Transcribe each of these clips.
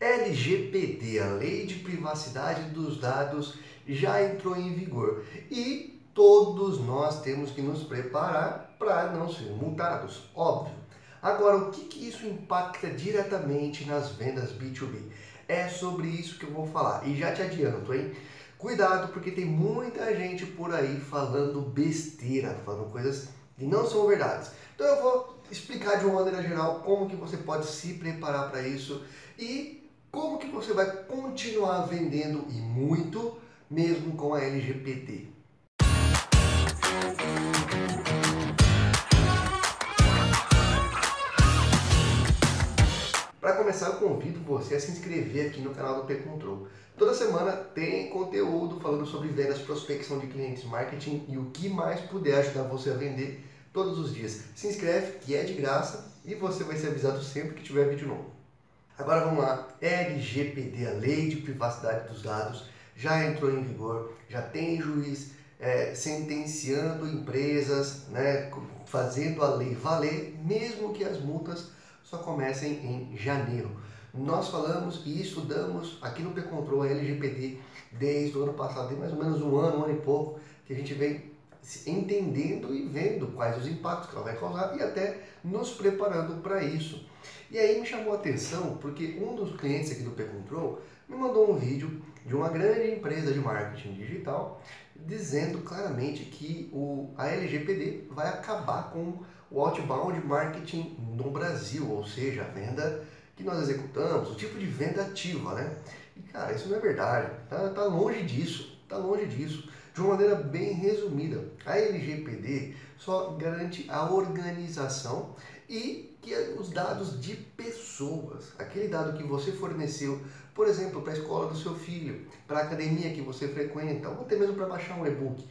LGPD, a Lei de Privacidade dos Dados, já entrou em vigor e todos nós temos que nos preparar para não ser multados, óbvio. Agora, o que, que isso impacta diretamente nas vendas B2B? É sobre isso que eu vou falar e já te adianto, hein? Cuidado, porque tem muita gente por aí falando besteira, falando coisas que não são verdades. Então eu vou explicar de uma maneira geral como que você pode se preparar para isso e como que você vai continuar vendendo e muito mesmo com a LGPD? Para começar, eu convido você a se inscrever aqui no canal do P-Control. Toda semana tem conteúdo falando sobre vendas, prospecção de clientes, marketing e o que mais puder ajudar você a vender todos os dias. Se inscreve, que é de graça, e você vai ser avisado sempre que tiver vídeo novo. Agora vamos lá, LGPD, a Lei de Privacidade dos Dados, já entrou em vigor, já tem juiz é, sentenciando empresas, né, fazendo a lei valer, mesmo que as multas só comecem em janeiro. Nós falamos e estudamos aqui no P-Control a LGPD desde o ano passado, tem mais ou menos um ano, um ano e pouco, que a gente vem entendendo e vendo quais os impactos que ela vai causar e até nos preparando para isso. E aí me chamou a atenção porque um dos clientes aqui do P-Control me mandou um vídeo de uma grande empresa de marketing digital dizendo claramente que o, a LGPD vai acabar com o outbound marketing no Brasil, ou seja, a venda que nós executamos, o tipo de venda ativa, né? E cara, isso não é verdade, tá, tá longe disso, tá longe disso. De uma maneira bem resumida, a LGPD só garante a organização e que os dados de pessoas, aquele dado que você forneceu, por exemplo, para a escola do seu filho, para a academia que você frequenta, ou até mesmo para baixar um e-book,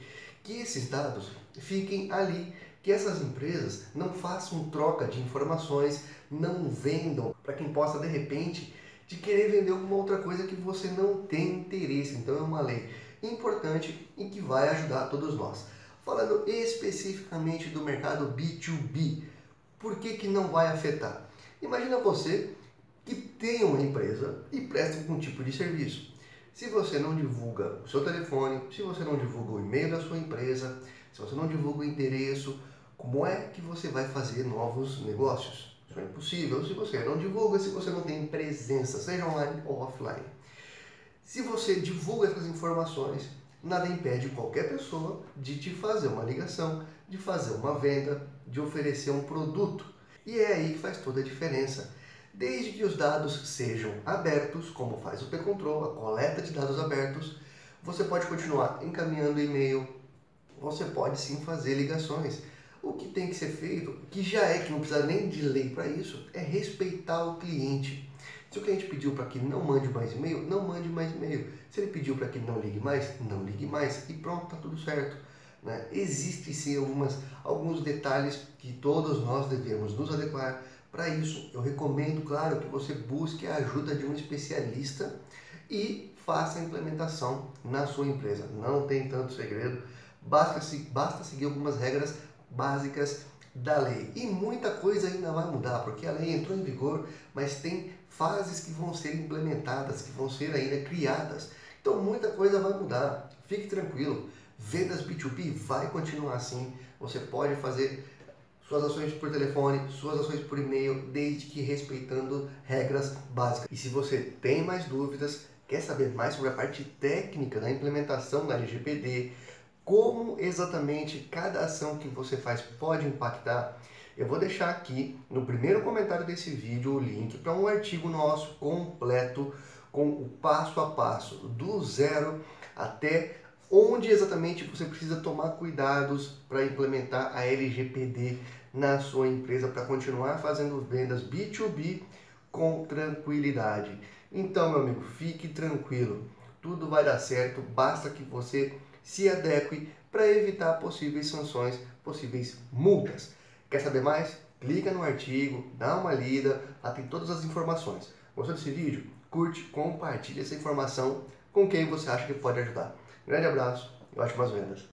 que esses dados fiquem ali, que essas empresas não façam troca de informações, não vendam. Para quem possa de repente de querer vender alguma outra coisa que você não tem interesse. Então é uma lei importante e que vai ajudar todos nós. Falando especificamente do mercado B2B, por que, que não vai afetar? Imagina você que tem uma empresa e presta algum tipo de serviço. Se você não divulga o seu telefone, se você não divulga o e-mail da sua empresa, se você não divulga o endereço, como é que você vai fazer novos negócios? Isso é impossível se você não divulga, se você não tem presença, seja online ou offline. Se você divulga essas informações, nada impede qualquer pessoa de te fazer uma ligação, de fazer uma venda, de oferecer um produto. E é aí que faz toda a diferença. Desde que os dados sejam abertos, como faz o P-Control, a coleta de dados abertos, você pode continuar encaminhando e-mail, você pode sim fazer ligações. O que tem que ser feito, que já é que não precisa nem de lei para isso, é respeitar o cliente. Se o cliente pediu para que não mande mais e-mail, não mande mais e-mail. Se ele pediu para que não ligue mais, não ligue mais. E pronto, está tudo certo. Né? Existem sim algumas, alguns detalhes que todos nós devemos nos adequar. Para isso, eu recomendo, claro, que você busque a ajuda de um especialista e faça a implementação na sua empresa. Não tem tanto segredo, basta, basta seguir algumas regras básicas da lei. E muita coisa ainda vai mudar, porque a lei entrou em vigor, mas tem fases que vão ser implementadas, que vão ser ainda criadas. Então muita coisa vai mudar. Fique tranquilo. Vendas B2B vai continuar assim. Você pode fazer suas ações por telefone, suas ações por e-mail, desde que respeitando regras básicas. E se você tem mais dúvidas, quer saber mais sobre a parte técnica da implementação da LGPD, como exatamente cada ação que você faz pode impactar, eu vou deixar aqui no primeiro comentário desse vídeo o link para um artigo nosso completo com o passo a passo do zero até onde exatamente você precisa tomar cuidados para implementar a LGPD na sua empresa para continuar fazendo vendas B2B com tranquilidade. Então, meu amigo, fique tranquilo. Tudo vai dar certo, basta que você se adeque para evitar possíveis sanções, possíveis multas. Quer saber mais? Clica no artigo, dá uma lida, lá tem todas as informações. Gostou desse vídeo? Curte, compartilhe essa informação com quem você acha que pode ajudar. Grande abraço e ótimas vendas!